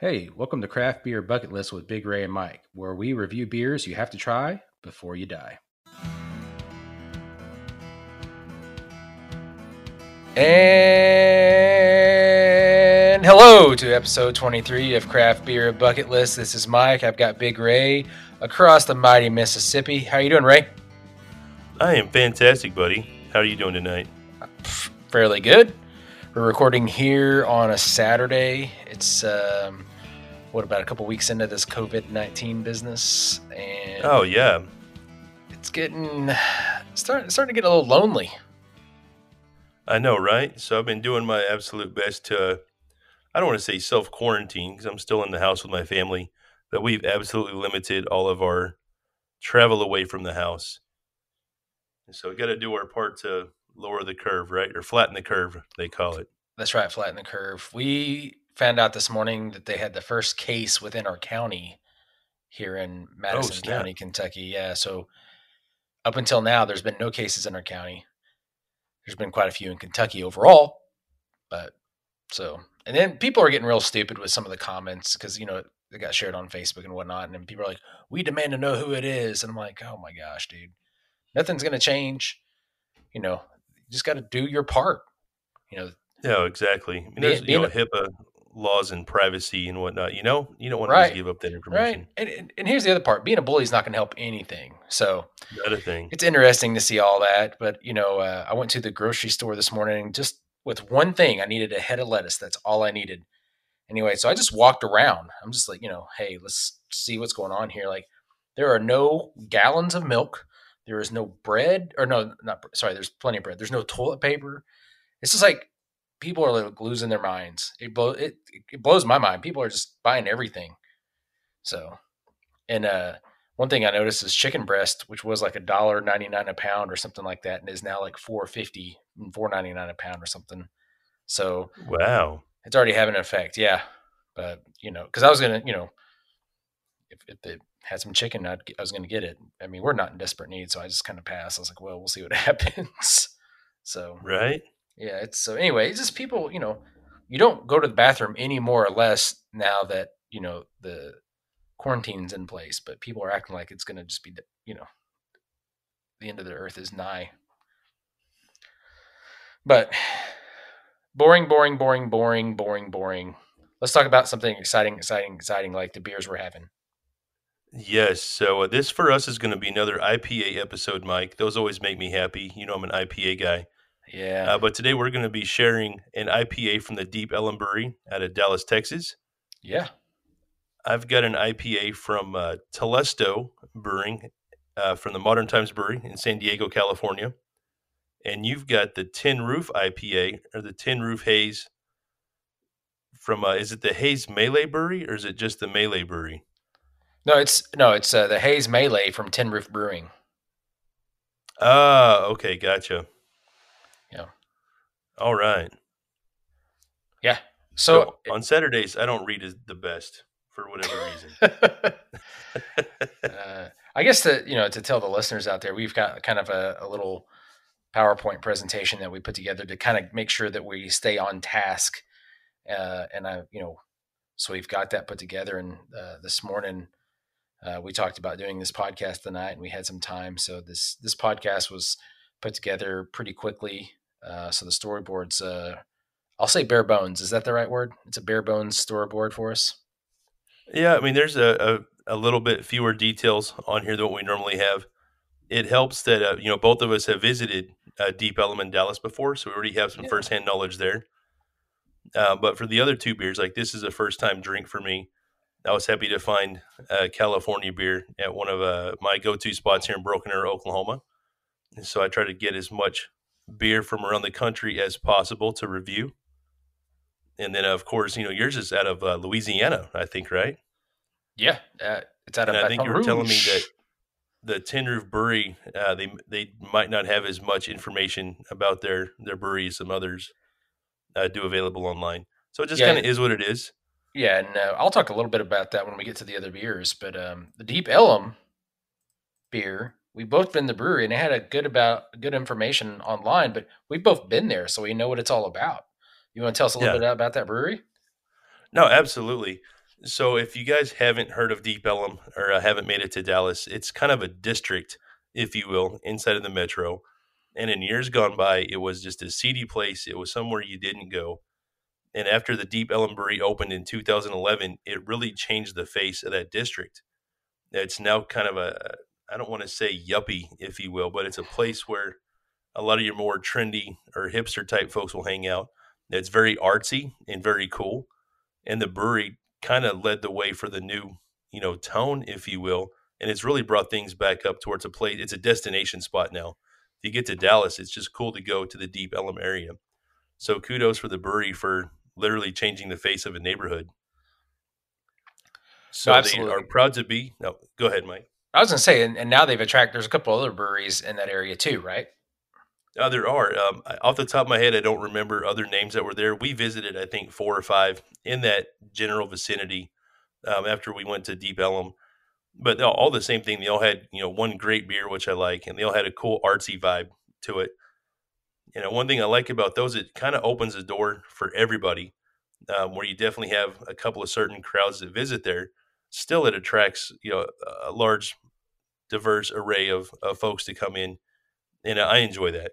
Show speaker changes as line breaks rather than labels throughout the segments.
Hey, welcome to Craft Beer Bucket List with Big Ray and Mike, where we review beers you have to try before you die. And hello to episode 23 of Craft Beer Bucket List. This is Mike. I've got Big Ray across the mighty Mississippi. How are you doing, Ray?
I am fantastic, buddy. How are you doing tonight?
Fairly good. We're recording here on a Saturday. It's um, what about a couple weeks into this COVID nineteen business, and
Oh yeah,
it's getting starting starting to get a little lonely.
I know, right? So I've been doing my absolute best to. I don't want to say self quarantine because I'm still in the house with my family, but we've absolutely limited all of our travel away from the house. And so we got to do our part to lower the curve, right, or flatten the curve, they call it.
That's right, flatten the curve. We found out this morning that they had the first case within our county here in oh, Madison
snap.
County, Kentucky. Yeah, so up until now, there's been no cases in our county. There's been quite a few in Kentucky overall, but so and then people are getting real stupid with some of the comments because you know they got shared on Facebook and whatnot, and then people are like, "We demand to know who it is," and I'm like, "Oh my gosh, dude, nothing's gonna change." You know, just got to do your part. You know,
Yeah, exactly. I mean, there's you know
a-
HIPAA laws and privacy and whatnot. You know, you don't want to
Right.
just give up that information.
right? And, and, and here's the other part: being a bully is not going to help anything. So
Not a thing.
it's interesting to see all that. But you know, uh, I went to the grocery store this morning just with one thing. I needed a head of lettuce. That's all I needed. Anyway, so I just walked around. I'm just like, you know, hey, let's see what's going on here. Like, there are no gallons of milk. There is no bread, or no, not sorry. There's plenty of bread. There's no toilet paper. It's just like people are like losing their minds. It blow it, it blows my mind. People are just buying everything. So, and uh, one thing I noticed is chicken breast, which was like a dollar ninety nine a pound or something like that, and is now like four fifty and four ninety nine a pound or something. So
Wow.
it's already having an effect, yeah. But you know, because I was gonna, you know, if, if they had some chicken, I'd, I was gonna get it. I mean, we're not in desperate need, so I just kind of passed. I was like, well, we'll see what happens. So
Right.
yeah, it's so anyway, it's just people, you know, you don't go to the bathroom any more or less now that, you know, the quarantine's in place, but people are acting like it's going to just be, you know, the end of the earth is nigh. But boring, boring, boring, boring, boring, boring. Let's talk about something exciting, exciting, exciting like the beers we're having.
Yes. So uh, this for us is going to be another IPA episode, Mike. Those always make me happy. You know, I'm an IPA guy.
Yeah.
Uh, but today we're going to be sharing an IPA from the Deep Ellum Brewery out of Dallas, Texas.
yeah.
I've got an IPA from uh, Telesto Brewing uh, from the Modern Times Brewery in San Diego, California. And you've got the Tin Roof IPA or the Tin Roof Haze from, uh, is it the Haze Melee Brewery or is it just the Melee Brewery?
No, it's no, it's uh, the Haze Melee from Tin Roof Brewing.
Ah, okay. Gotcha.
Yeah.
All right.
Yeah.
So,
So,
on Saturdays, I don't read as the best for whatever reason.
uh, I guess to you know to tell the listeners out there, we've got kind of a, a little PowerPoint presentation that we put together to kind of make sure that we stay on task. Uh, and I, you know, so we've got that put together. And uh, this morning, uh, we talked about doing this podcast tonight, and we had some time. So this this podcast was put together pretty quickly. Uh, so the storyboards, uh, I'll say bare bones. Is that the right word? It's a bare bones storyboard for us.
Yeah, I mean, there's a, a, a little bit fewer details on here than what we normally have. It helps that uh, you know both of us have visited uh, Deep Ellum Dallas before, so we already have some
Yeah.
firsthand knowledge there. Uh, but for the other two beers, like this is a first time drink for me. I was happy to find uh, California beer at one of uh, my go to spots here in Broken Arrow, Oklahoma. And so I try to get as much beer from around the country as possible to review. And then, of course, you know, yours is out of uh, Louisiana, I think, right?
Yeah, uh, it's out of
And I think you were telling me that the Tin Roof Brewery, uh, they they might not have as much information about their their brewery as some others uh, do available online. So it just
Yeah.
kind of is what it is.
Yeah, and uh, I'll talk a little bit about that when we get to the other beers. But um, the Deep Ellum beer, we've both been to the brewery and they had a good about good information online. But we've both been there, so we know what it's all about. You want to tell us a little
Yeah.
bit about that brewery?
No, absolutely. So if you guys haven't heard of Deep Ellum or uh, haven't made it to Dallas, it's kind of a district, if you will, inside of the metro. And in years gone by, it was just a seedy place. It was somewhere you didn't go. And after the Deep Brewery opened in 2011, it really changed the face of that district. It's now kind of a, I don't want to say yuppie, if you will, but it's a place where a lot of your more trendy or hipster type folks will hang out. It's very artsy and very cool. And the brewery kind of led the way for the new, you know, tone, if you will. And it's really brought things back up towards a place. It's a destination spot now. If you get to Dallas, it's just cool to go to the Deep Ellum area. So kudos for the brewery for literally changing the face of a neighborhood. So no, they are proud to be. No, go ahead, Mike.
I was going to say, and, and, now they've attracted. There's a couple other breweries in that area too, right?
Uh, there are. Um, off the top of my head, I don't remember other names that were there. We visited, I think, four or five in that general vicinity um, after we went to Deep Ellum. But all the same thing. They all had, you know, one great beer, which I like, and they all had a cool artsy vibe to it. You know, one thing I like about those, it kind of opens the door for everybody, um, where you definitely have a couple of certain crowds that visit there. Still, it attracts, you know, a large, diverse array of, of folks to come in, and I enjoy that.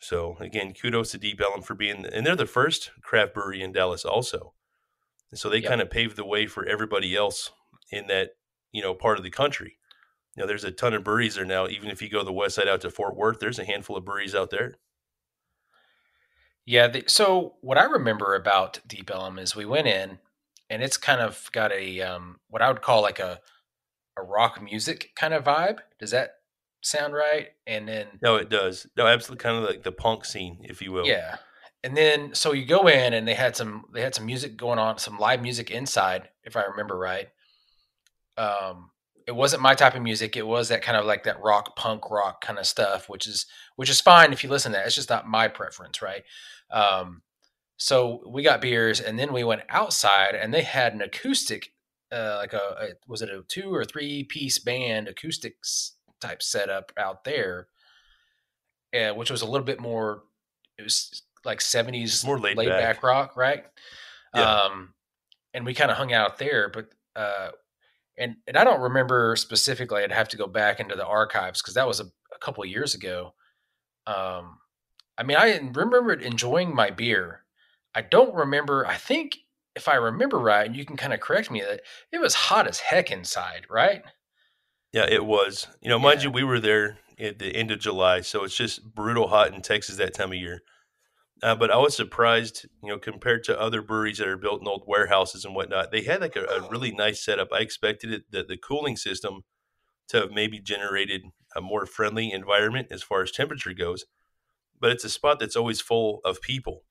So again, kudos to Deep Ellum for being, and they're the first craft brewery in Dallas, also. And so they yep. kind of paved the way for everybody else in that you know part of the country. You know, there's a ton of breweries there now. Even if you go the west side out to Fort Worth, there's a handful of breweries out there.
Yeah. The, so what I remember about Deep Ellum is we went in, and it's kind of got a um, what I would call like a a rock music kind of vibe. Does that sound right? And then
no, it does. No, absolutely, kind of like the punk scene, if you will.
Yeah. And then so you go in and they had some they had some music going on, some live music inside, if I remember right. Um, it wasn't my type of music. It was that kind of like that rock, punk rock kind of stuff, which is which is fine if you listen to that. It's just not my preference, right? Um, so we got beers, and then we went outside, and they had an acoustic, uh, like a, a was it a two or three piece band acoustics type setup out there, uh, which was a little bit more. It was like seventies
more laid, laid back. back.
rock, right? Yeah. Um, and we kind of hung out there, but uh, and and I don't remember specifically. I'd have to go back into the archives because that was a, a couple years ago. Um, I mean, I remember enjoying my beer. I don't remember. I think if I remember right, and you can kind of correct me, that it was hot as heck inside, right?
Yeah, it was. You know, mind yeah. you, we were there at the end of July, so it's just brutal hot in Texas that time of year. Uh, but I was surprised, you know, compared to other breweries that are built in old warehouses and whatnot. They had like a, a really nice setup. I expected it that the cooling system to have maybe generated a more friendly environment as far as temperature goes. But it's a spot that's always full of people.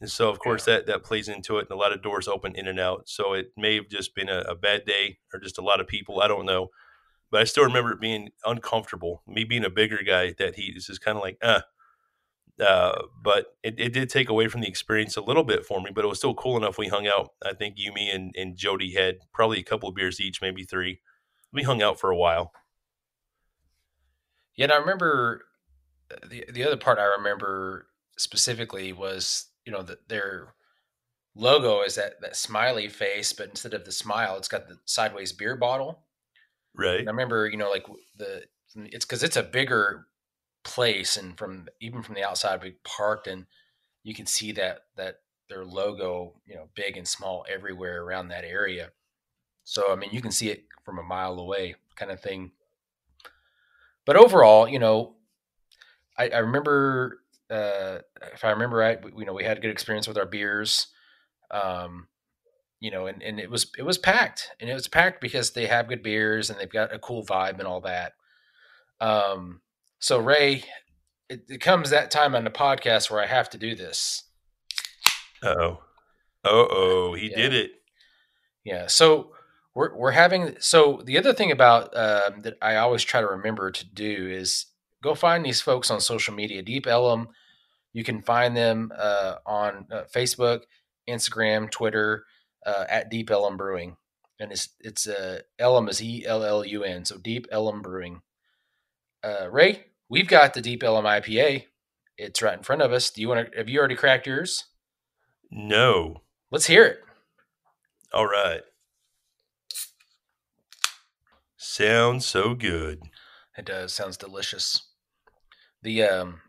And so, of course, yeah. that, that plays into it, and a lot of doors open in and out. So it may have just been a, a bad day or just a lot of people. I don't know but I still remember it being uncomfortable. Me being a bigger guy, that heat is just kind of like, uh. Uh, but it, it did take away from the experience a little bit for me, but it was still cool enough. We hung out. I think Yumi and, and Jody had probably a couple of beers each, maybe three. We hung out for a while.
Yeah, and I remember the the other part I remember specifically was you know that their logo is that that smiley face, but instead of the smile, it's got the sideways beer bottle.
Right.
And I remember, you know, like the it's because it's a bigger place, and from even from the outside, we parked, and you can see that that their logo, you know, big and small everywhere around that area. So I mean, you can see it from a mile away, kind of thing. But overall, you know, I, I remember uh, if I remember right, we, you know, we had a good experience with our beers. Um, you know, and, and it was it was packed, and it was packed because they have good beers and they've got a cool vibe and all that. Um, so Ray, it, it comes that time on the podcast where I have to do this.
oh, oh, oh, he yeah. did it.
Yeah. So we're we're having so the other thing about um, that I always try to remember to do is go find these folks on social media. Deep Ellum, you can find them uh, on uh, Facebook, Instagram, Twitter uh, at Deep Ellum Brewing, and it's it's uh, Ellum is E L L U N, so Deep Ellum Brewing. Uh, Ray, we've got the Deep Ellum IPA. It's right in front of us. Do you want to? Have you already cracked yours?
No.
Let's hear it.
All right. Sounds so good.
It does. Sounds delicious. The um,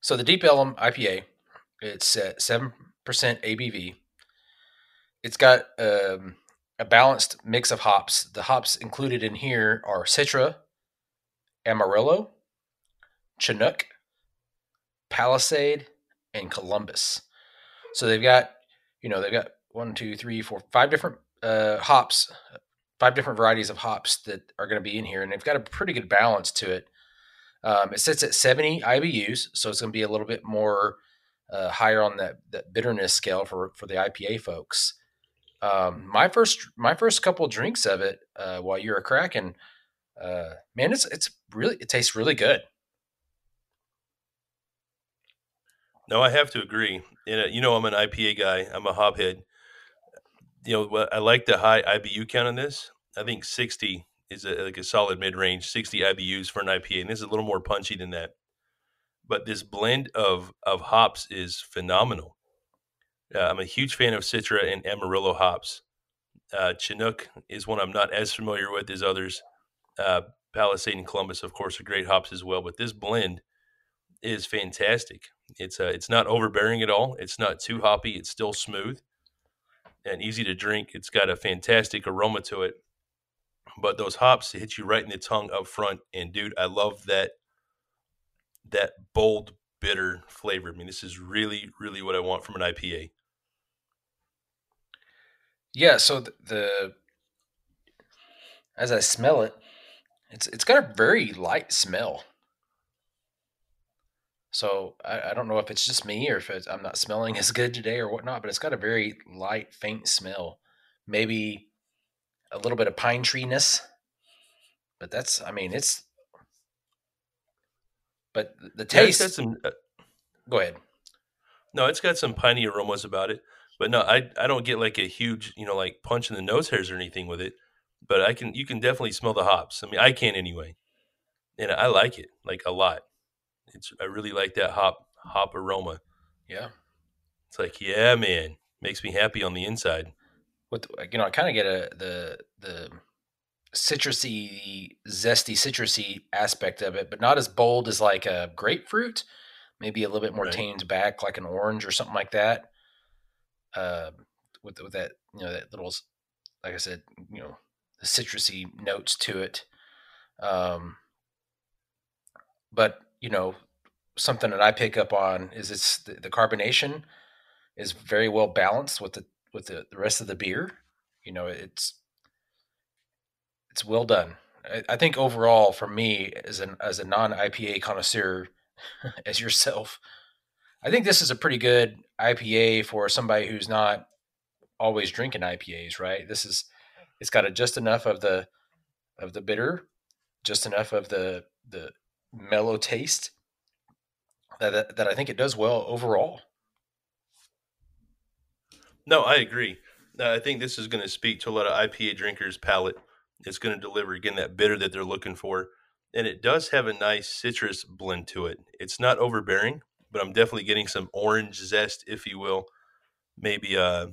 so the Deep Ellum IPA, it's at seven percent ABV. It's got um, a balanced mix of hops. The hops included in here are Citra, Amarillo, Chinook, Palisade, and Columbus. So they've got, you know, they've got one, two, three, four, five different uh, hops, five different varieties of hops that are going to be in here, and they've got a pretty good balance to it. Um, it sits at 70 IBUs, so it's going to be a little bit more uh, higher on that, that bitterness scale for for the IPA folks. Um, my first my first couple drinks of it uh, while you were cracking, uh, man, it's it's really it tastes really good.
No, I have to agree. Uh, you know, I'm an IPA guy. I'm a hophead. You know, I like the high IBU count on this. I think 60 is a, like a solid mid range, 60 IBUs for an IPA, and this is a little more punchy than that. But this blend of of hops is phenomenal. Uh, I'm a huge fan of Citra and Amarillo hops. Uh, Chinook is one I'm not as familiar with as others. Uh, Palisade and Columbus, of course, are great hops as well. But this blend is fantastic. It's uh, it's not overbearing at all. It's not too hoppy. It's still smooth and easy to drink. It's got a fantastic aroma to it. But those hops hit you right in the tongue up front. And dude, I love that that bold bitter flavor. I mean, this is really, really what I want from an IPA.
Yeah, so the, the as I smell it, it's it's got a very light smell. So I, I don't know if it's just me or if I'm not smelling as good today or whatnot, but it's got a very light, faint smell. Maybe a little bit of pine treeness, but that's I mean it's. But the taste. Yeah, some, uh, go ahead.
No, it's got some piney aromas about it. But no, I I don't get like a huge, you know, like punch in the nose hairs or anything with it. But I can you can definitely smell the hops. I mean, I can anyway. And I like it like a lot. It's I really like that hop hop aroma.
Yeah.
It's like, yeah, man. Makes me happy on the inside.
With you know, I kind of get a the the citrusy, zesty, citrusy aspect of it, but not as bold as like a grapefruit. Maybe a little bit more right. tamed back, like an orange or something like that uh, with with that you know that little like I said you know the citrusy notes to it. Um, but you know something that I pick up on is it's the, the carbonation is very well balanced with the with the, the rest of the beer. You know it's it's well done. I, I think overall for me as an as a non IPA connoisseur as yourself, I think this is a pretty good IPA for somebody who's not always drinking IPAs, right? This is it's got a, just enough of the of the bitter, just enough of the the mellow taste that that, that I think it does well overall.
No, I agree. I think this is going to speak to a lot of IPA drinkers' palate. It's going to deliver again that bitter that they're looking for, and it does have a nice citrus blend to it. It's not overbearing but I'm definitely getting some orange zest, if you will. Maybe, uh,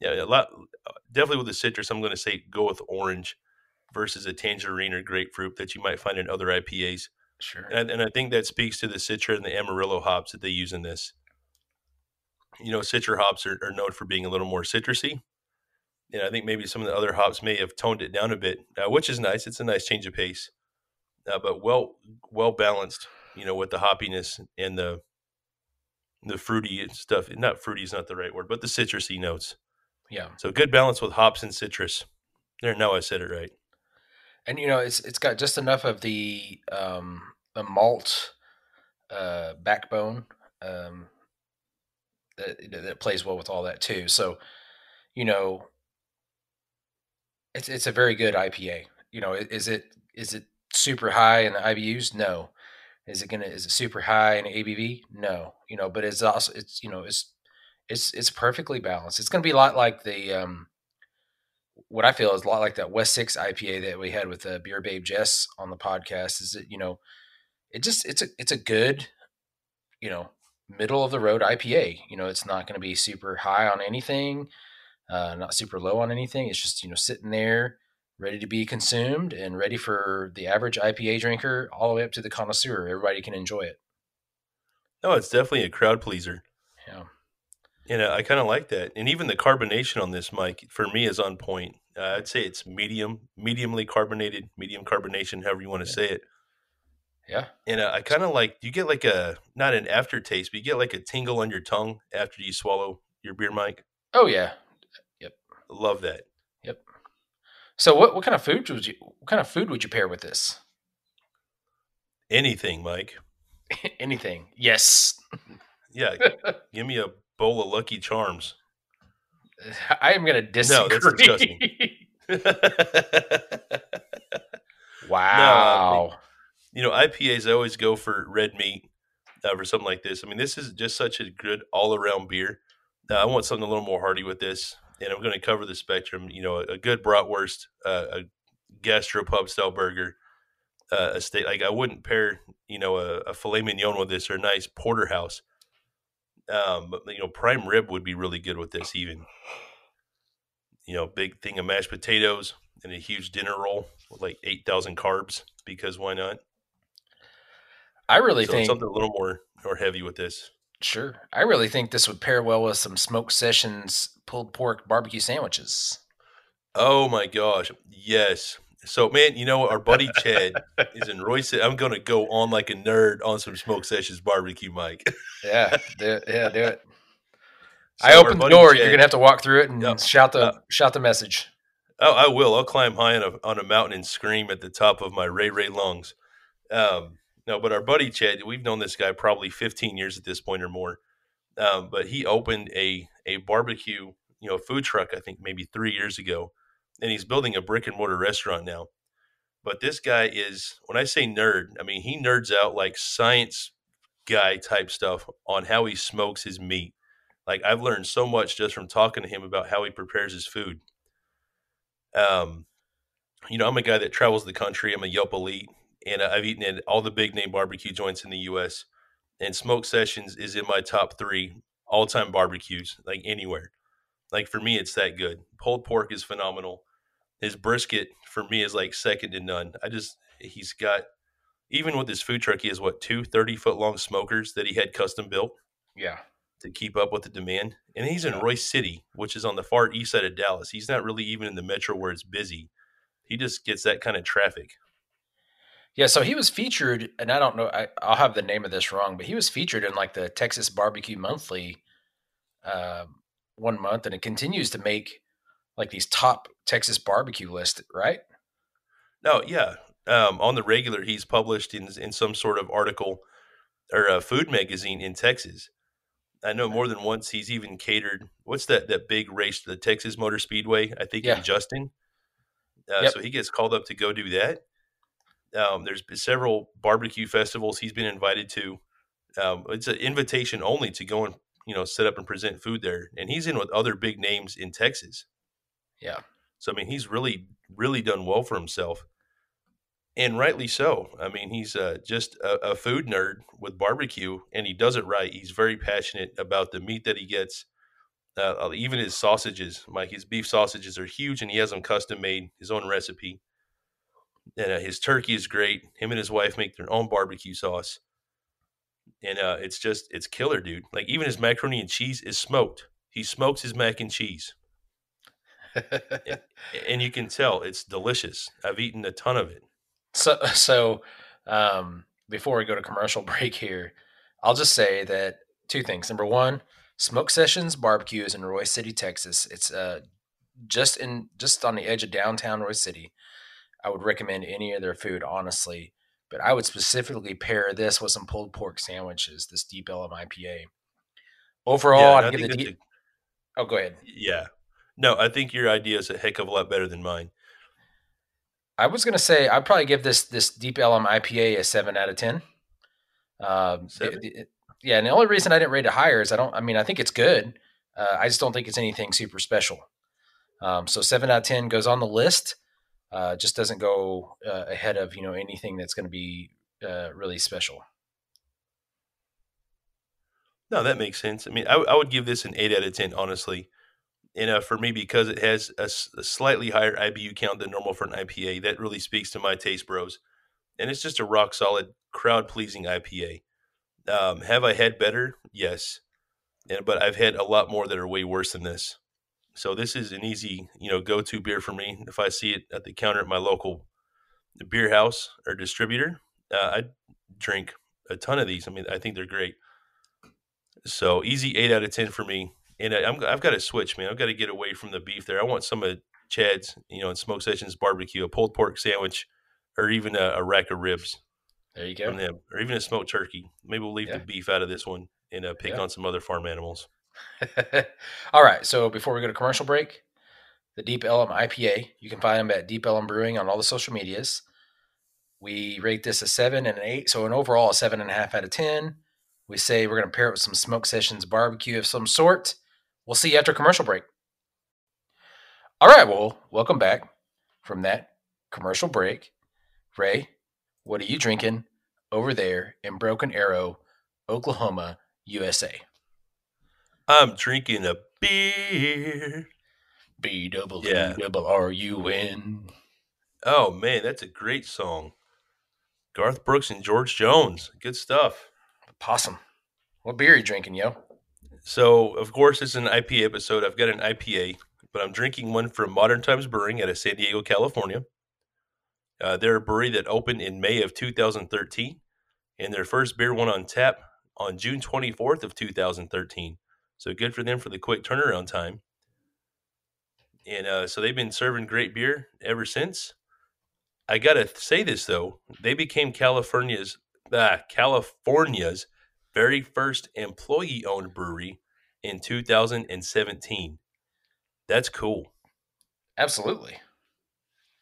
yeah, a lot. Definitely with the citrus, I'm going to say go with orange versus a tangerine or grapefruit that you might find in other IPAs.
Sure.
And, and I think that speaks to the Citra and the Amarillo hops that they use in this. You know, citrus hops are, are known for being a little more citrusy. And I think maybe some of the other hops may have toned it down a bit, uh, which is nice. It's a nice change of pace, uh, but well well balanced. You know, with the hoppiness and the the fruity stuff. Not fruity is not the right word, but the citrusy notes.
Yeah.
So good balance with hops and citrus. There, now I said it right.
And you know, it's it's got just enough of the um, the malt uh, backbone um, that that plays well with all that too. So, you know, it's it's a very good IPA. You know, is it is it super high in the IBUs? No. Is it gonna is it super high in ABV? No, you know, but it's also it's you know it's it's it's perfectly balanced. It's gonna be a lot like the um what I feel is a lot like that West Sixth IPA that we had with uh, Beer Babe Jess on the podcast. Is that you know it just it's a it's a good you know middle of the road IPA. You know, it's not going to be super high on anything. uh, not super low on anything. It's just you know sitting there, ready to be consumed, and ready for the average IPA drinker, all the way up to the connoisseur. Everybody can enjoy it.
No, it's definitely a crowd pleaser.
Yeah.
You know, I kind of like that, and even the carbonation on this Mike for me is on point. Uh, I'd say it's medium, mediumly carbonated, medium carbonation, however you want to
Yeah.
say it.
Yeah.
And uh, I kind of like you get like a not an aftertaste, but you get like a tingle on your tongue after you swallow your beer, Mike.
Oh yeah. Yep.
Love that.
Yep. So what what kind of food would you what kind of food would you pair with this?
Anything, Mike.
Anything. Yes.
Yeah, give me a bowl of Lucky Charms.
I am gonna disagree.
that's disgusting.
wow.
You know, IPAs I always go for red meat uh, for something like this. I mean, this is just such a good all around beer. Uh, I want something a little more hearty with this, and I'm going to cover the spectrum. You know, a, a good bratwurst, uh, a gastropub style burger, uh, a steak. Like I wouldn't pair, you know, a, a filet mignon with this or a nice porterhouse. Um, but you know, prime rib would be really good with this. Even, you know, big thing of mashed potatoes and a huge dinner roll with like eight thousand carbs. Because why not?
I really
so
think
something a little more more heavy with this.
sure. I really think this would pair well with some smoke sessions pulled pork barbecue sandwiches.
Oh my gosh, yes. So man, you know what? Our buddy Chad is in Royse. I'm going to go on like a nerd on some smoke sessions barbecue, Mike.
Yeah, do it. Yeah, do it.
So
I open the door.
Chad-
You're gonna have to walk through it and shout the
Uh,
shout the message.
Oh, I will. I'll climb high on a on a mountain and scream at the top of my Ray Ray lungs. Um, no, but our buddy Chad, we've known this guy probably 15 years at this point or more. Um, but he opened a a barbecue, you know, food truck. I think maybe three years ago, and he's building a brick and mortar restaurant now. But this guy is, when I say nerd, I mean he nerds out like science guy type stuff on how he smokes his meat. Like I've learned so much just from talking to him about how he prepares his food. Um, you know, I'm a guy that travels the country. I'm a Yelp elite, and uh, I've eaten at all the big name barbecue joints in the U.S. And Smoke Sessions is in my top three all time barbecues, like anywhere. Like for me, it's that good. Pulled pork is phenomenal. His brisket for me is like second to none. I just he's got even with his food truck, he has what two 30 foot long smokers that he had custom built
Yeah,
to keep up with the demand. And he's in. Royse City, which is on the far east side of Dallas. He's not really even in the metro where it's busy. He just gets that kind of traffic.
Yeah. So he was featured, and I don't know. I, I'll have the name of this wrong, but he was featured in like the Texas Barbecue Monthly uh, one month, and it continues to make like these top Texas barbecue list, right?
No, yeah. Um, on the regular, he's published in in some sort of article or a food magazine in Texas. I know more than once he's even catered. What's that that big race, to the Texas Motor Speedway? I think
Yeah.
in Justin. Uh,
Yep.
So he gets called up to go do that. Um, there's been several barbecue festivals he's been invited to. Um, it's an invitation only to go and you know set up and present food there, and he's in with other big names in Texas.
Yeah.
So I mean, he's really, really done well for himself, and rightly so. I mean, he's uh, just a, a food nerd with barbecue, and he does it right. He's very passionate about the meat that he gets. Uh, even his sausages, Mike, his beef sausages are huge, and he has them custom made, his own recipe. And uh, his turkey is great. Him and his wife make their own barbecue sauce, and uh, it's just it's killer, dude. Like even his macaroni and cheese is smoked. He smokes his mac and cheese and you can tell it's delicious. I've eaten a ton of it.
So, so um, before we go to commercial break here, I'll just say that two things. Number one, Smoke Sessions Barbecue is in Royse City, Texas. It's uh, just in just on the edge of downtown Royse City. I would recommend any of their food, honestly, but I would specifically pair this with some pulled pork sandwiches. This Deep Ellum IPA. Overall,
Yeah,
I'd give the deep. Oh, go ahead.
yeah. No, I think your idea is a heck of a lot better than mine.
I was gonna say I'd probably give this this Deep Ellum IPA a seven out of ten. Um,
Seven?
the- yeah, and the only reason I didn't rate it higher is I don't. I mean, I think it's good. Uh, I just don't think it's anything super special. Um, so seven out of ten goes on the list. Uh, just doesn't go uh, ahead of you know anything that's going to be uh, really special.
No, that makes sense. I mean, I, I would give this an eight out of ten, honestly. And uh, for me, because it has a, a, slightly higher IBU count than normal for an IPA, that really speaks to my taste, bros. And it's just a rock solid, crowd pleasing IPA. Um, have I had better? Yes, and, but I've had a lot more that are way worse than this. So this is an easy, you know, go to beer for me. If I see it at the counter at my local beer house or distributor, uh, I drink a ton of these. I mean, I think they're great. So easy eight out of ten for me. And I, am I've got to switch, man. I've got to get away from the beef there. I want some of Chad's, you know, in Smoke Sessions barbecue, a pulled pork sandwich, or even a, a rack of ribs.
There you go.
From them, or even a smoked turkey. Maybe we'll leave yeah. the beef out of this one and uh, pick yeah. on some other farm animals.
All right. So before we go to commercial break, the Deep Ellum IPA, you can find them at Deep Ellum Brewing on all the social medias. We rate this a seven and an eight, so an overall a seven and a half out of ten. We say we're going to pair it with some smoke sessions barbecue of some sort. We'll see you after commercial break. All right, well, welcome back from that commercial break. Ray, what are you drinking over there in Broken Arrow, Oklahoma, USA?
I'm drinking a beer.
B double double R U N.
Oh man, that's a great song. Garth Brooks and George Jones. Good stuff.
Possum. What beer are you drinking, yo?
So, of course, it's an IPA episode. I've got an IPA, but I'm drinking one from Modern Times Brewing out of San Diego, California. Uh, they're a brewery that opened in May of 2013, and their first beer went on tap on June 24th of 2013. So good for them for the quick turnaround time. And uh, so they've been serving great beer ever since. I gotta say this though, they became California's ah, California's very first employee-owned brewery in 2017. That's cool.
Absolutely.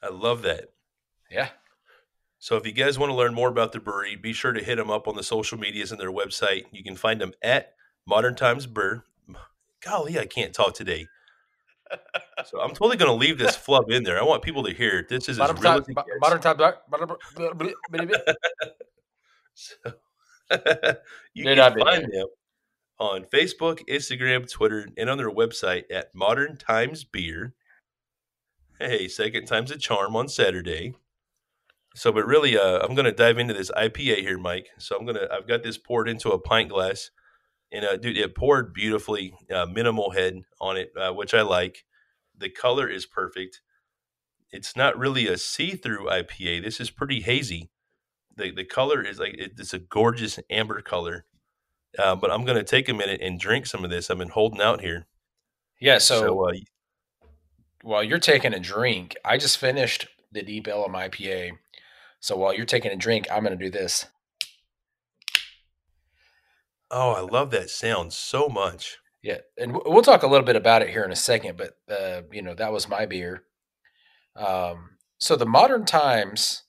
I love that.
Yeah.
So if you guys want to learn more about the brewery, be sure to hit them up on the social medias and their website. You can find them at Modern Times Brew. Golly, I can't talk today so I'm totally going to leave this flub in there. I want people to hear. This is modern as real time, as modern time. so, you They're can find them on Facebook, Instagram, Twitter, and on their website at Modern Times Beer. Hey, second time's a charm on Saturday. So, but really, uh, I'm going to dive into this IPA here, Mike. So I'm gonna, I've got this poured into a pint glass and uh, dude, it poured beautifully, uh, minimal head on it, uh, which I like. The color is perfect. It's not really a see-through IPA. This is pretty hazy. The the color is like it, it's a gorgeous amber color. Uh, but I'm gonna take a minute and drink some of this. I've been holding out here.
Yeah. So, so uh, while you're taking a drink, I just finished the Deep Ellum IPA. So while you're taking a drink, I'm gonna do this.
Oh, I love that sound so much.
Yeah, and we'll talk a little bit about it here in a second. But uh, you know, that was my beer. Um, so the Modern Times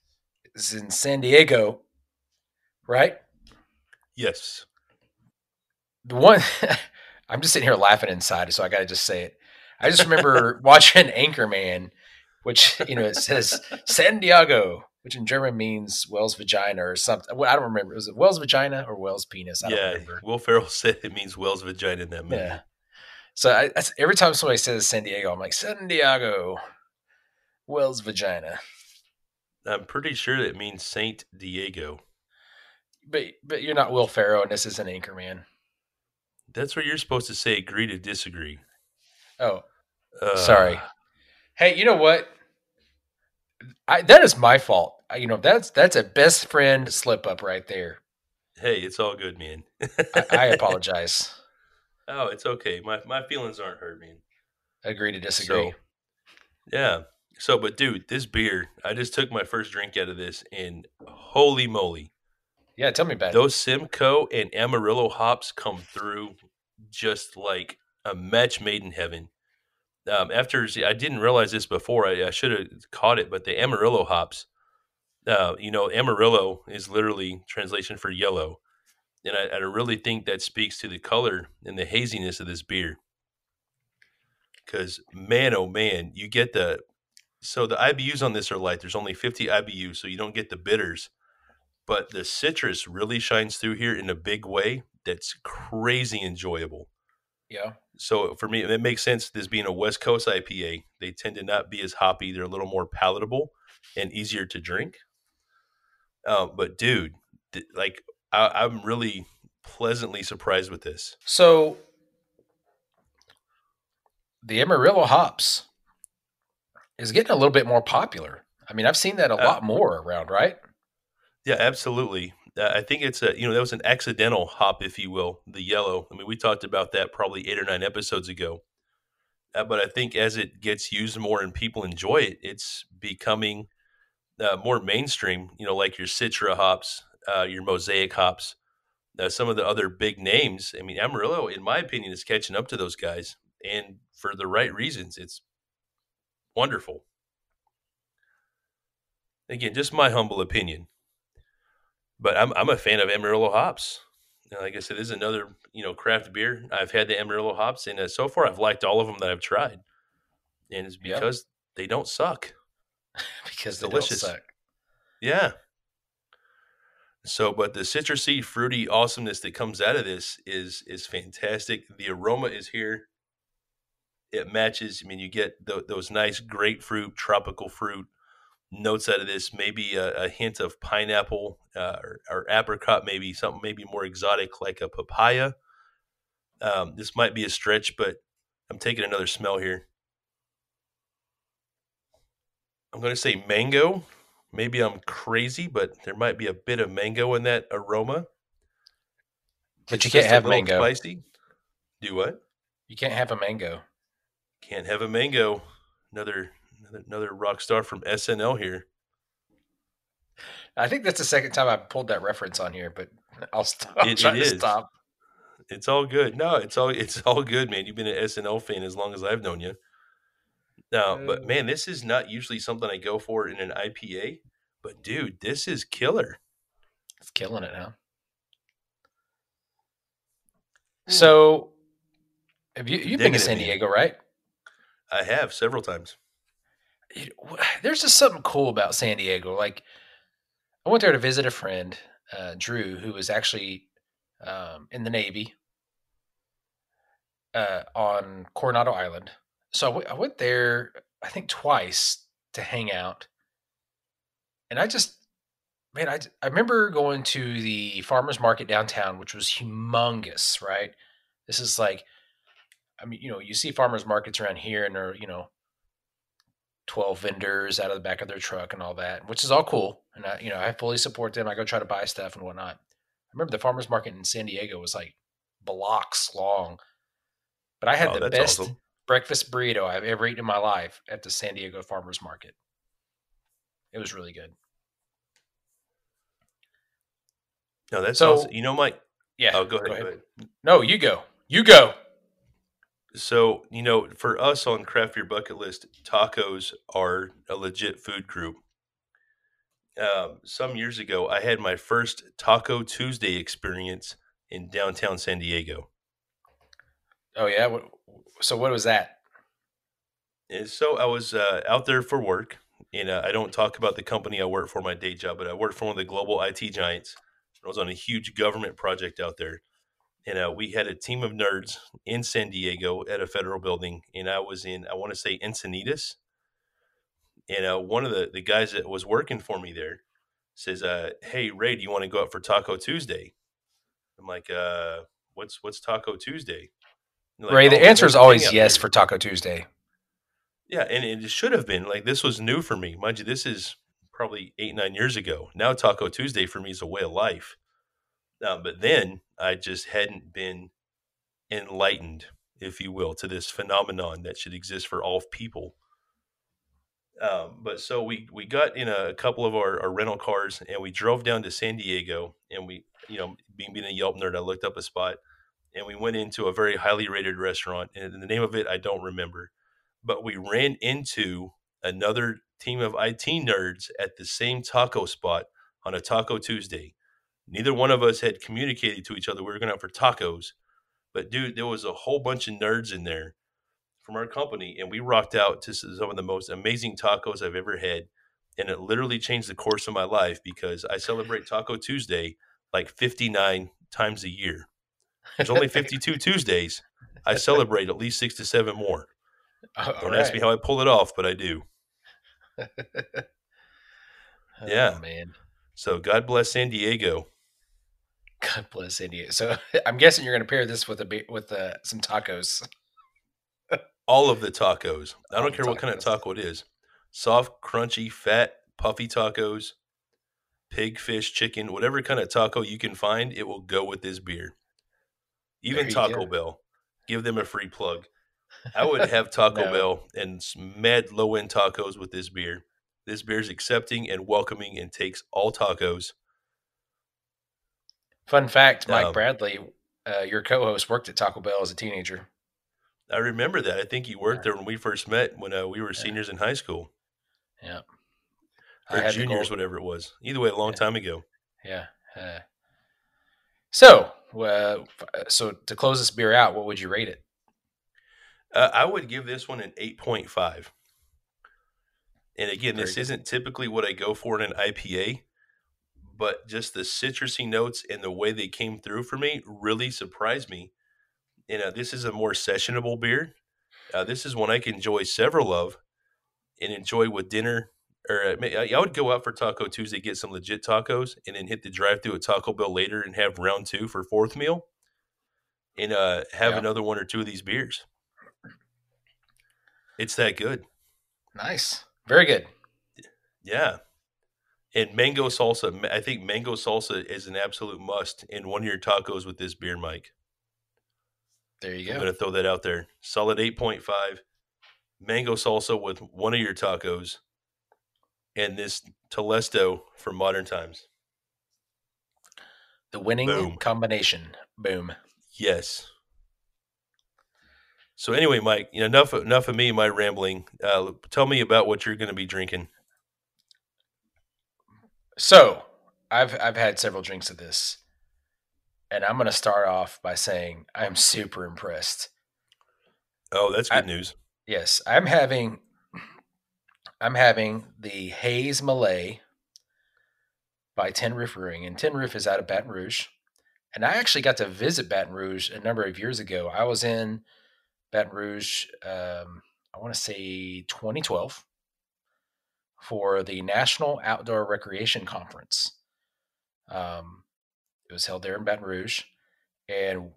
is in San Diego, right?
Yes.
The one I'm just sitting here laughing inside, so I got to just say it. I just remember watching Anchorman, which you know it says San Diego, which in German means whale's vagina or something. I don't remember. Was it whale's vagina or whale's penis? I
yeah, Will Ferrell said it means whale's vagina in that movie. Yeah.
So I, every time somebody says San Diego, I'm like San Diego, whale's vagina.
I'm pretty sure that means Saint Diego.
But but you're not Will Ferrell, and this is an Anchorman.
That's where you're supposed to say agree to disagree.
Oh, uh, sorry. Hey, you know what? I, that is my fault. I, you know, that's that's a best friend slip up right there.
Hey, it's all good, man.
I, I, apologize.
Oh, it's okay. My my feelings aren't hurt, man.
Agree to disagree.
So, yeah. So, but dude, this beer, I just took my first drink out of this, and holy moly!
Yeah, tell me about it.
those Simcoe and Amarillo hops come through just like a match made in heaven um, after I didn't realize this before, I, I should have caught it, but the Amarillo hops, uh, you know, Amarillo is literally translation for yellow, and I, I really think that speaks to the color and the haziness of this beer. Because man, oh man, you get the so the IBUs on this are light. There's only 50 IBUs, so you don't get the bitters, but the citrus really shines through here in a big way. That's crazy enjoyable.
Yeah.
So for me, it makes sense. This being a West Coast IPA, they tend to not be as hoppy. They're a little more palatable and easier to drink. Uh, but dude, th- like I, I'm really pleasantly surprised with this.
So the Amarillo hops is getting a little bit more popular. I mean, I've seen that a
Uh,
lot more around, right?
Yeah, absolutely. I think it's a you know that was an accidental hop, if you will, the yellow. I mean, we talked about that probably eight or nine episodes ago. Uh, but I think as it gets used more and people enjoy it, it's becoming uh, more mainstream. You know, like your Citra hops, uh, your Mosaic hops, uh, some of the other big names. I mean, Amarillo, in my opinion, is catching up to those guys, and for the right reasons. It's wonderful. Again, just my humble opinion, but I'm I'm a fan of Amarillo hops. Like I said, this is another you know craft beer. I've had the Amarillo hops, and uh, so far I've liked all of them that I've tried, and it's
Yep.
because they don't suck.
because they
Delicious.
don't suck.
Yeah. So, but the citrusy, fruity awesomeness that comes out of this is is fantastic. The aroma is here. It matches. I mean, you get th- those nice grapefruit, tropical fruit notes out of this. Maybe a, a hint of pineapple uh, or, or apricot. Maybe something maybe more exotic like a papaya. Um, this might be a stretch, but I'm taking another smell here. I'm going to say mango. Maybe I'm crazy, but there might be a bit of mango in that aroma.
But you can't have mango.
Spicy. Do what?
You can't have a mango.
Can't have a mango. Another another, another rock star from SNL here.
I think that's the second time I pulled that reference on here, but I'll stop.
It-
try
it
to stop.
It's all good. No, it's all it's all good, man. You've been an SNL fan as long as I've known you. No, but man, this is not usually something I go for in an IPA. But dude, this is killer.
It's killing it now.
Hmm.
So, have you you've been to San. Diego, right?
I have several times.
You- There's just something cool about San Diego. Like, I went there to visit a friend, uh, Drew, who was actually um, in the Navy uh, on Coronado Island. So I went- I went there, I think, twice to hang out. And I just, man, I, I remember going to the farmer's market downtown, which was humongous, right? This is like, I mean, you know, you see farmers markets around here and they're, you know, 12 vendors out of the back of their truck and all that, which is all cool. And I, you know, I fully support them. I go try to buy stuff and whatnot. I remember the farmers market in San Diego was like blocks long, but I had
Oh,
the best
awesome.
breakfast burrito I've ever eaten in my life at the San Diego farmers market. It was really good.
No, that's
So-
awesome. You know, Mike.
Yeah.
Oh, go ahead. Go ahead.
No, you go. You go.
So, you know, for us on Craft Beer Bucket List, tacos are a legit food group. Um, some years ago, I had my first Taco Tuesday experience in downtown San Diego.
Oh yeah. So what was that?
And so I was uh, out there for work, and uh, I don't talk about the company I work for, my day job, but I worked for one of the global IT giants. I was on a huge government project out there, and uh, we had a team of nerds in San Diego at a federal building, and I was in, I want to say Encinitas, and uh, one of the the guys that was working for me there says, uh, "Hey Ray, do you want to go out for Taco Tuesday?" I'm like, uh, "What's what's Taco Tuesday?" Like,
Ray,
"Oh,
the answer is always yes
there."
for Taco Tuesday.
Yeah, and it should have been like this was new for me. Mind you, this is probably eight, nine years ago. Now Taco Tuesday for me is a way of life. Uh, but then I just hadn't been enlightened, if you will, to this phenomenon that should exist for all people. Um, but so we we got in a, couple of our, our rental cars and we drove down to San Diego and we, you know, being being a Yelp nerd, I looked up a spot and we went into a very highly rated restaurant and the name of it I don't remember but we ran into another team of IT nerds at the same taco spot on a Taco Tuesday. Neither one of us had communicated to each other we were going out for tacos, but dude, there was a whole bunch of nerds in there from our company, and we rocked out to some of the most amazing tacos I've ever had, and it literally changed the course of my life because I celebrate Taco Tuesday like 59 times a year. There's only 52 Tuesdays. I celebrate at least six to seven more.
All
Don't ask me how I pull it off, but I do. Yeah.
Oh, man.
So God bless San Diego.
God bless India. So I'm guessing you're going to pair this with a with uh, some tacos.
All of the tacos. I don't care what kind of taco it is. Soft, crunchy, fat, puffy tacos, pig, fish, chicken, whatever kind of taco you can find, it will go with this beer. Even Taco
go.
Bell. Give them a free plug. I would have Taco
No.
Bell and mad low end tacos with this beer. This beer is accepting and welcoming and takes all tacos.
Fun fact: Mike
Um,
Bradley, uh, your co-host, worked at Taco Bell as a teenager.
I remember that. I think you worked there when we first met when uh, we were seniors in high school
Yeah,
or
had
juniors, whatever it was. Either way, a long
Yeah.
time ago.
Yeah. Uh, so, uh, so to close this beer out, what would you rate it?
Uh, I would give this one an 8.5. And again,
Very
this
good.
isn't typically what I go for in an IPA, but just the citrusy notes and the way they came through for me really surprised me. You know, this is a more sessionable beer. Uh, this is one I can enjoy several of and enjoy with dinner. Or uh, I I would go out for Taco Tuesday, get some legit tacos, and then hit the drive through at Taco Bell later and have round two for fourth meal and uh, have
Yeah.
another one or two of these beers. It's that good.
Nice, very good.
Yeah. And mango salsa, I think mango salsa is an absolute must in one of your tacos with this beer, Mike.
There you go.
I'm going to throw that out there. Solid 8.5. Mango salsa with one of your tacos and this Telesto for modern times.
The winning
Boom.
combination. Boom.
Yes. So anyway, Mike, you know, enough enough of me, my rambling. Uh, tell me about what you're going to be drinking.
So, I've I've had several drinks of this, and I'm going to start off by saying I'm super impressed.
Oh, that's good
I-
news.
Yes, I'm having I'm having the Haze Malay by Tin Roof Brewing, and Tin Roof is out of Baton Rouge. And I actually got to visit Baton Rouge a number of years ago. I was in Baton Rouge, um, I want to say 2012, for the National Outdoor Recreation Conference. Um, it was held there in Baton Rouge, and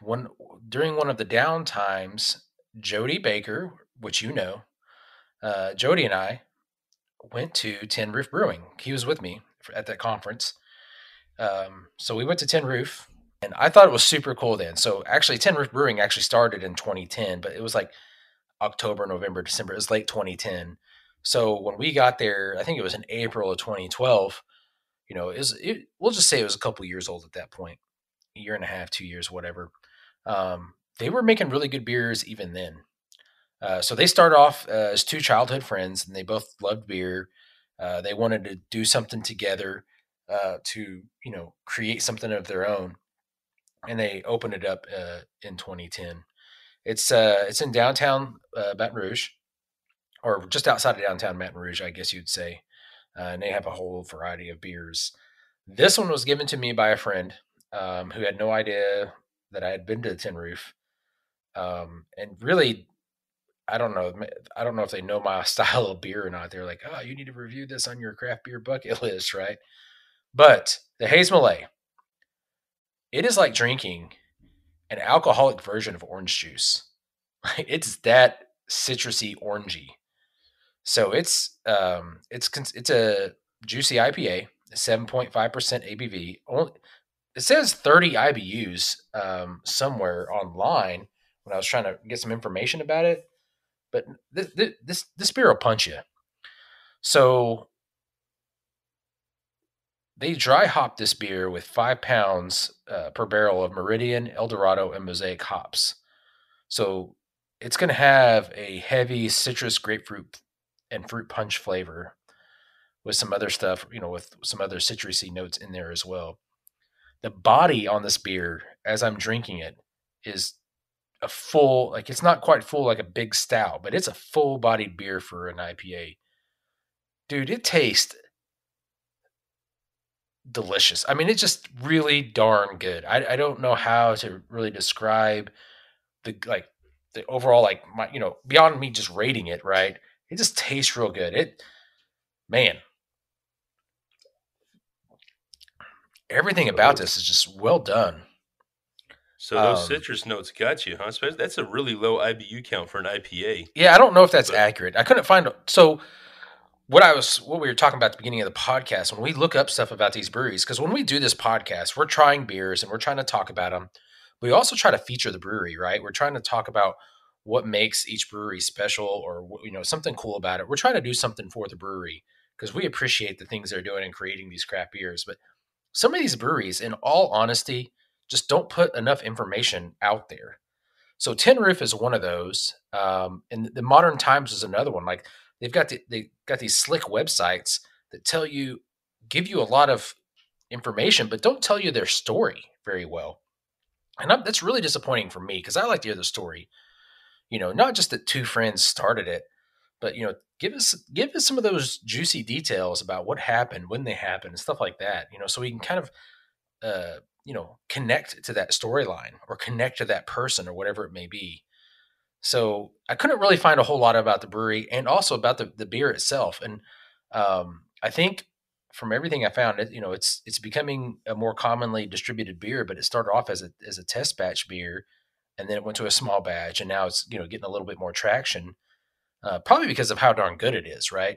one during one of the down times, Jody Baker, which you know, uh, Jody and I went to Tin Roof Brewing. He was with me at that conference. Um, so we went to Tin Roof, and I thought it was super cool then. So actually, Tin Roof Brewing actually started in 2010, but it was like October, November, December. It was late 2010. So when we got there, I think it was in April of 2012. You know, it it, we'll just say it was a couple years old at that point, a year and a half, two years, whatever. Um, they were making really good beers even then. Uh, so they started off uh, as two childhood friends, and they both loved beer. Uh, they wanted to do something together uh, to, you know, create something of their own, and they opened it up uh, in 2010. It's uh, it's in downtown Baton Rouge, or just outside of downtown Baton Rouge, I guess you'd say. Uh, and they have a whole variety of beers. This one was given to me by a friend um, who had no idea that I had been to the Tin Roof, um, and really, I don't know. I don't know if they know my style of beer or not. They're like, "Oh, you need to review this on your craft beer bucket list, right?" But the Haze Malay, it is like drinking an alcoholic version of orange juice. It's that citrusy orangey. So it's um it's it's a juicy IPA, seven point five percent ABV. Only it says thirty IBUs um, somewhere online when I was trying to get some information about it. But this this this beer will punch you. So they dry hop this beer with five pounds uh, per barrel of Meridian, El Dorado, and Mosaic hops. So it's going to have a heavy citrus, grapefruit, and fruit punch flavor with some other stuff, you know, with some other citrusy notes in there as well. The body on this beer, as I'm drinking it, is a full, like it's not quite full like a big stout, but it's a full bodied beer for an IPA. Dude, it tastes delicious. I mean, it's just really darn good. I, I don't know how to really describe the like the overall like my you know beyond me just rating it right. It just tastes real good. It man, everything about this is just well done.
So those um, citrus notes got you, huh? That's a really low IBU count for an IPA.
Yeah, I don't know if that's but, accurate. I couldn't find so what I was what we were talking about at the beginning of the podcast when we look up stuff about these breweries because when we do this podcast, we're trying beers and we're trying to talk about them. We also try to feature the brewery, right? We're trying to talk about what makes each brewery special or you know something cool about it. We're trying to do something for the brewery because we appreciate the things they're doing and creating these crap beers, but some of these breweries, in all honesty, just don't put enough information out there. So Tin Roof is one of those, um, and the Modern Times is another one. Like they've got the, they got these slick websites that tell you, give you a lot of information, but don't tell you their story very well. And I'm, that's really disappointing for me because I like to hear the story. You know, not just that two friends started it, but you know, give us give us some of those juicy details about what happened, when they happened, and stuff like that. You know, so we can kind of uh, you know connect to that storyline or connect to that person or whatever it may be. So I couldn't really find a whole lot about the brewery and also about the, the beer itself. And um, I think from everything I found, it you know it's it's becoming a more commonly distributed beer. But it started off as a as a test batch beer, and then it went to a small batch, and now it's you know getting a little bit more traction. Uh, probably because of how darn good it is, right?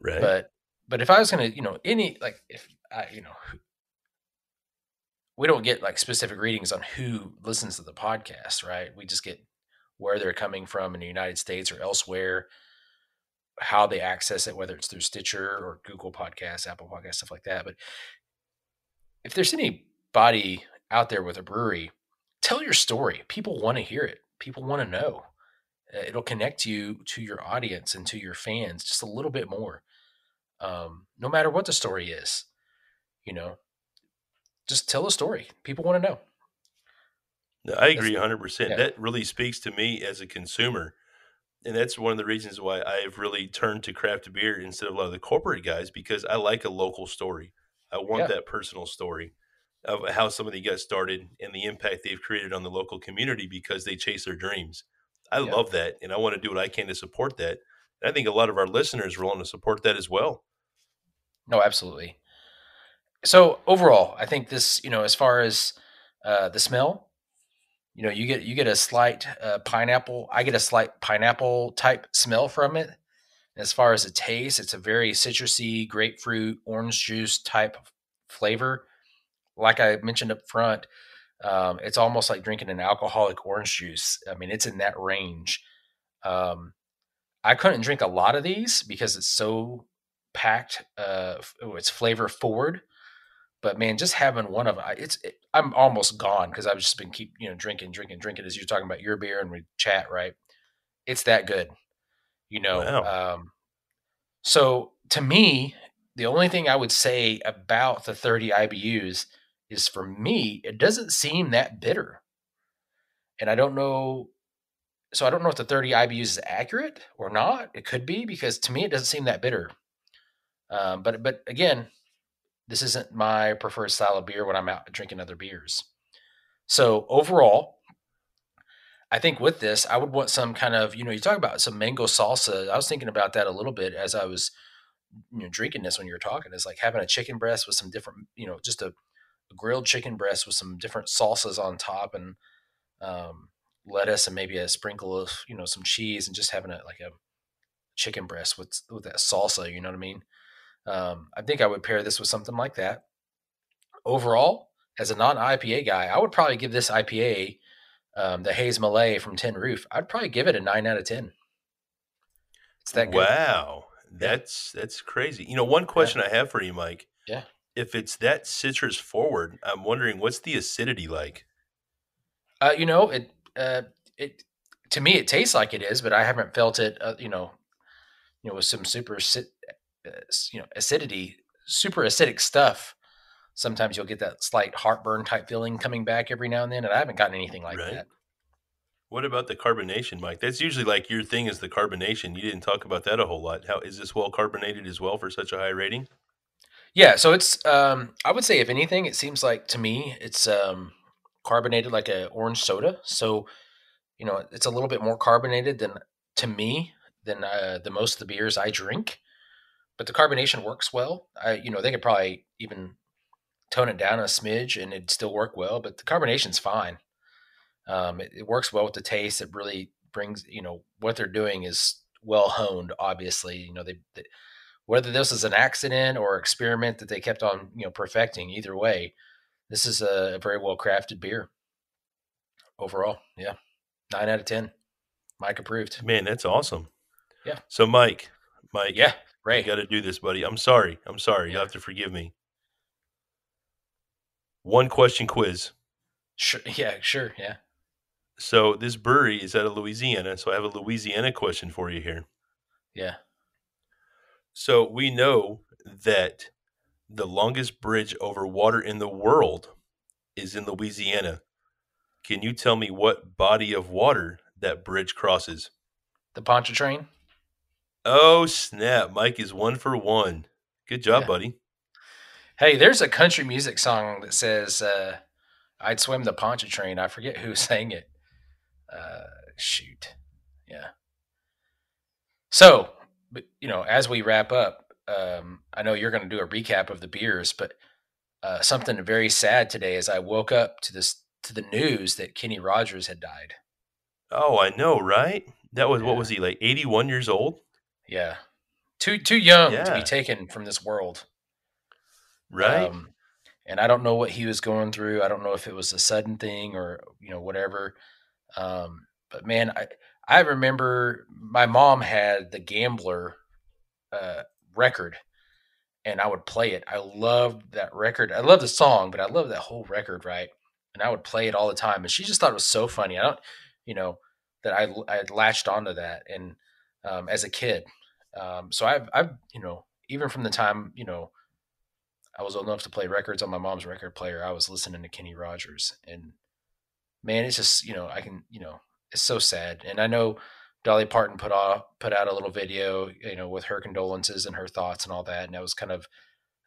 Right.
But but if I was gonna, you know, any like if I, you know, we don't get like specific readings on who listens to the podcast, right? We just get where they're coming from in the United States or elsewhere, how they access it, whether it's through Stitcher or Google Podcasts, Apple Podcasts, stuff like that. But if there's anybody out there with a brewery, tell your story. People want to hear it. People want to know. It'll connect you to your audience and to your fans just a little bit more. Um, no matter what the story is, you know, just tell a story. People want to know.
I agree 100%. Yeah. That really speaks to me as a consumer. And that's one of the reasons why I've really turned to craft beer instead of a lot of the corporate guys because I like a local story. I want yeah. that personal story of how somebody got started and the impact they've created on the local community because they chase their dreams. I yeah. love that. And I want to do what I can to support that. And I think a lot of our listeners are willing to support that as well.
No, absolutely. So overall, I think this, you know, as far as uh, the smell, you know, you get you get a slight uh, pineapple. I get a slight pineapple type smell from it. As far as the taste, it's a very citrusy, grapefruit, orange juice type flavor. Like I mentioned up front, um, it's almost like drinking an alcoholic orange juice. I mean, it's in that range. Um, I couldn't drink a lot of these because it's so packed. Uh, oh, it's flavor forward. But man, just having one of it's it, I'm almost gone because I've just been keep you know drinking, drinking, drinking as you're talking about your beer and we chat right. It's that good, you know. Wow. Um, so to me, the only thing I would say about the 30 IBUs is for me, it doesn't seem that bitter. And I don't know. So I don't know if the 30 IBUs is accurate or not. It could be because to me, it doesn't seem that bitter. Um, but but again, this isn't my preferred style of beer when I'm out drinking other beers. So overall, I think with this, I would want some kind of, you know, you talk about some mango salsa. I was thinking about that a little bit as I was, you know, drinking this when you were talking. It's like having a chicken breast with some different, you know, just a, a grilled chicken breast with some different salsas on top and um, lettuce and maybe a sprinkle of, you know, some cheese and just having a like a chicken breast with with that salsa. You know what I mean? Um, I think I would pair this with something like that. Overall, as a non IPA guy, I would probably give this IPA, um, the Haze Malay from Tin Roof, I'd probably give it a nine out of 10.
It's that good. Wow. That's, that's crazy. You know, one question yeah. I have for you, Mike.
Yeah.
If it's that citrus forward, I'm wondering what's the acidity like?
Uh, you know, it, uh, it, to me, it tastes like it is, but I haven't felt it, uh, you know, you know, with some super uh, you know acidity, super acidic stuff, sometimes you'll get that slight heartburn type feeling coming back every now and then, and I haven't gotten anything like right. that.
What about the carbonation, Mike? That's usually like your thing is the carbonation. You didn't talk about that a whole lot. How is this well carbonated as well for such a high rating?
Yeah, so it's um I would say if anything, it seems like to me it's um carbonated like a orange soda. So you know, it's a little bit more carbonated than to me than uh, the most of the beers I drink. But the carbonation works well. I, you know, they could probably even tone it down a smidge and it'd still work well. But the carbonation's fine. Um, it, it works well with the taste. It really brings, you know, what they're doing is well honed. Obviously, you know, they, they whether this is an accident or experiment that they kept on, you know, perfecting. Either way, this is a very well crafted beer. Overall, yeah, nine out of ten. Mike approved.
Man, that's awesome.
Yeah.
So, Mike, Mike,
Yeah, Ray.
you got to do this, buddy. I'm sorry. I'm sorry.
Yeah.
You have to forgive me. One question quiz.
Sure. Yeah, sure. Yeah.
So this brewery is out of Louisiana. So I have a Louisiana question for you here.
Yeah.
So we know that the longest bridge over water in the world is in Louisiana. Can you tell me what body of water that bridge crosses?
The Pontchartrain.
Oh snap! Mike is one for one. Good job,
Yeah.
buddy.
Hey, there's a country music song that says uh, "I'd swim the Pontchartrain." I forget who sang it. Uh, shoot, yeah. So, but, you know, as we wrap up, um, I know you're going to do a recap of the beers, but uh, something very sad today is I woke up to this to the news that Kenny Rogers had died.
Oh, I know, right? That was
Yeah.
what was he like? Eighty-one years old,
Yeah, too too young to be taken from this world.
right?
Um, and I don't know what he was going through. I don't know if it was a sudden thing or you know whatever. Um, but man, I I remember my mom had the Gambler uh, record, and I would play it. I loved that record. I love the song, but I love that whole record, right? And I would play it all the time. And she just thought it was so funny. I don't, you know, that I I latched onto that, and um, as a kid, um, so I've I've you know even from the time you know I was old enough to play records on my mom's record player. I was listening to Kenny Rogers, and man, it's just you know I can you know it's so sad. And I know Dolly Parton put off put out a little video, you know, with her condolences and her thoughts and all that, and that was kind of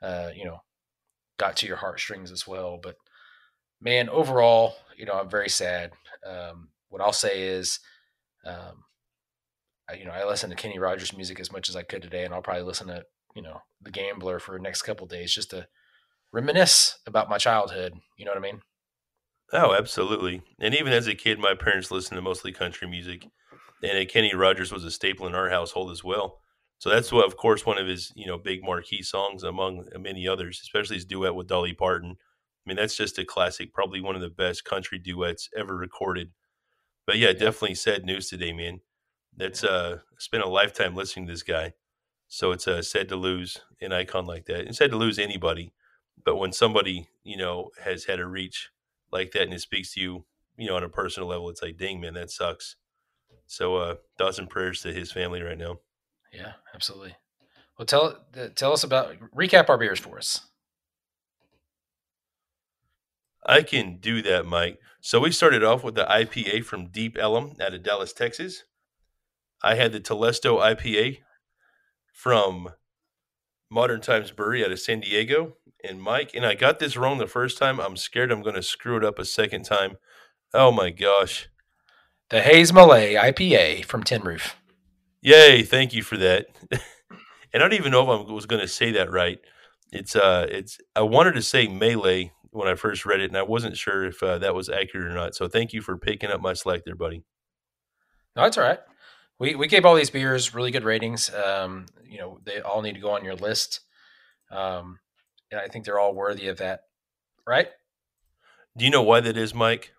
uh, you know got to your heartstrings as well. But man, overall, you know, I'm very sad. Um, what I'll say is. Um, I, you know, I listened to Kenny Rogers music as much as I could today, and I'll probably listen to you know the Gambler for the next couple days just to reminisce about my childhood. You know what I mean?
Oh, absolutely. And even as a kid, my parents listened to mostly country music, and Kenny Rogers was a staple in our household as well. So that's what, of course, one of his you know big marquee songs among many others, especially his duet with Dolly Parton. I mean, that's just a classic, probably one of the best country duets ever recorded. But yeah, definitely sad news today, man. That's uh, spent a lifetime listening to this guy, so it's uh, sad to lose an icon like that. It's sad to lose anybody, but when somebody you know has had a reach like that and it speaks to you, you know, on a personal level, it's like, dang, man, that sucks. So, uh, thoughts and prayers to his family right now.
Yeah, absolutely. Well, tell tell us about recap our beers for us.
I can do that, Mike. So we started off with the IPA from Deep Ellum out of Dallas, Texas. I had the Telesto IPA from Modern Times Brewery out of San Diego. And Mike, and I got this wrong the first time. I'm scared I'm going to screw it up a second time. Oh my gosh.
The Haze Malay IPA from Tin Roof.
Yay, thank you for that. and I don't even know if I was going to say that right. It's uh it's I wanted to say melee when I first read it and I wasn't sure if uh, that was accurate or not. So thank you for picking up my slack there, buddy.
No, that's all right. We we gave all these beers really good ratings. Um, you know, they all need to go on your list. Um, and I think they're all worthy of that, right?
Do you know why that is, Mike?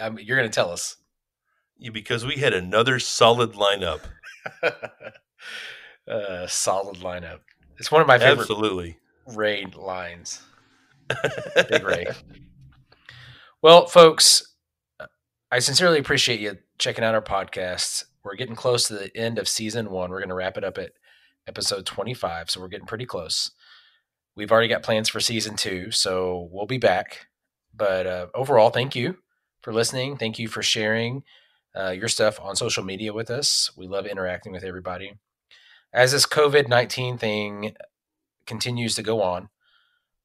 I mean, you're going to tell us.
Yeah, because we had another solid lineup.
uh, solid lineup. It's one of my favorite
Absolutely.
raid lines. Big Ray. Well, folks, I sincerely appreciate you checking out our podcast. We're getting close to the end of season one. We're going to wrap it up at episode 25. So we're getting pretty close. We've already got plans for season two. So we'll be back. But uh, overall, thank you for listening. Thank you for sharing uh, your stuff on social media with us. We love interacting with everybody. As this COVID 19 thing continues to go on,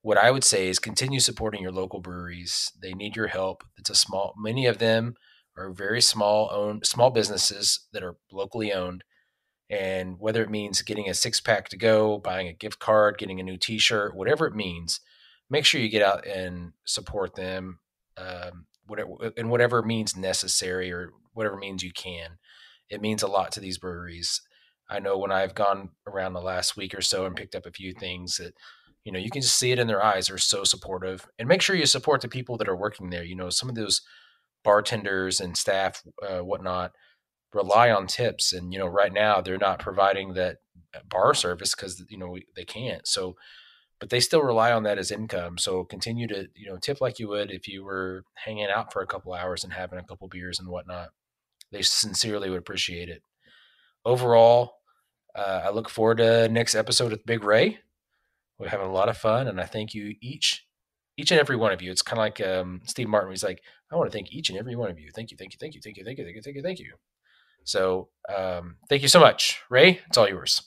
what I would say is continue supporting your local breweries. They need your help. It's a small, many of them are very small owned, small businesses that are locally owned. And whether it means getting a six pack to go, buying a gift card, getting a new t shirt, whatever it means, make sure you get out and support them um, whatever, in whatever means necessary or whatever means you can. It means a lot to these breweries. I know when I've gone around the last week or so and picked up a few things that you know you can just see it in their eyes they're so supportive and make sure you support the people that are working there you know some of those bartenders and staff uh, whatnot rely on tips and you know right now they're not providing that uh, bar service because you know they can't so but they still rely on that as income so continue to you know tip like you would if you were hanging out for a couple hours and having a couple beers and whatnot they sincerely would appreciate it overall uh, i look forward to next episode with big ray we're having a lot of fun, and I thank you each, each and every one of you. It's kind of like um, Steve Martin. He's like, I want to thank each and every one of you. Thank you, thank you, thank you, thank you, thank you, thank you, thank you, thank you. So, um, thank you so much, Ray. It's all yours.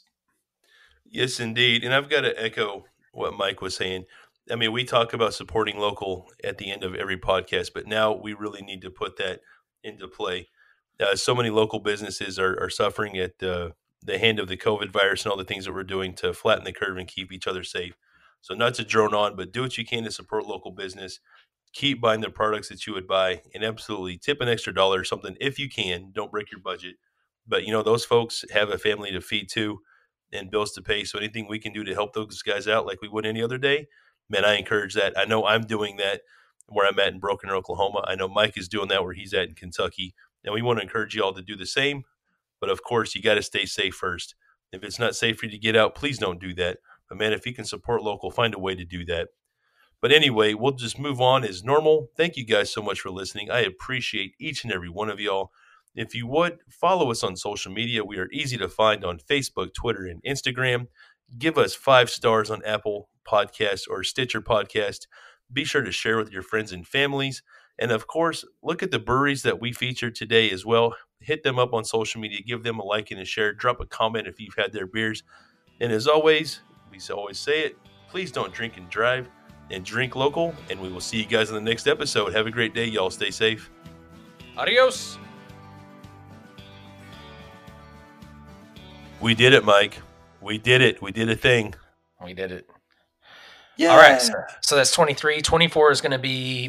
Yes, indeed. And I've got to echo what Mike was saying. I mean, we talk about supporting local at the end of every podcast, but now we really need to put that into play. Uh, so many local businesses are, are suffering at the hand of the COVID virus and all the things that we're doing to flatten the curve and keep each other safe. So, not to drone on, but do what you can to support local business. Keep buying the products that you would buy and absolutely tip an extra dollar or something if you can. Don't break your budget. But, you know, those folks have a family to feed too and bills to pay. So, anything we can do to help those guys out like we would any other day, man, I encourage that. I know I'm doing that where I'm at in Broken, Oklahoma. I know Mike is doing that where he's at in Kentucky. And we want to encourage you all to do the same. But of course, you got to stay safe first. If it's not safe for you to get out, please don't do that. But man, if you can support local, find a way to do that. But anyway, we'll just move on as normal. Thank you guys so much for listening. I appreciate each and every one of y'all. If you would, follow us on social media. We are easy to find on Facebook, Twitter, and Instagram. Give us five stars on Apple Podcast or Stitcher Podcast. Be sure to share with your friends and families. And of course, look at the breweries that we featured today as well hit them up on social media, give them a like and a share, drop a comment if you've had their beers. And as always, we always say it, please don't drink and drive and drink local. And we will see you guys in the next episode. Have a great day, y'all. Stay safe.
Adios.
We did it, Mike. We did it. We did a thing.
We did it. Yeah. All right. So, so that's 23. 24 is going to be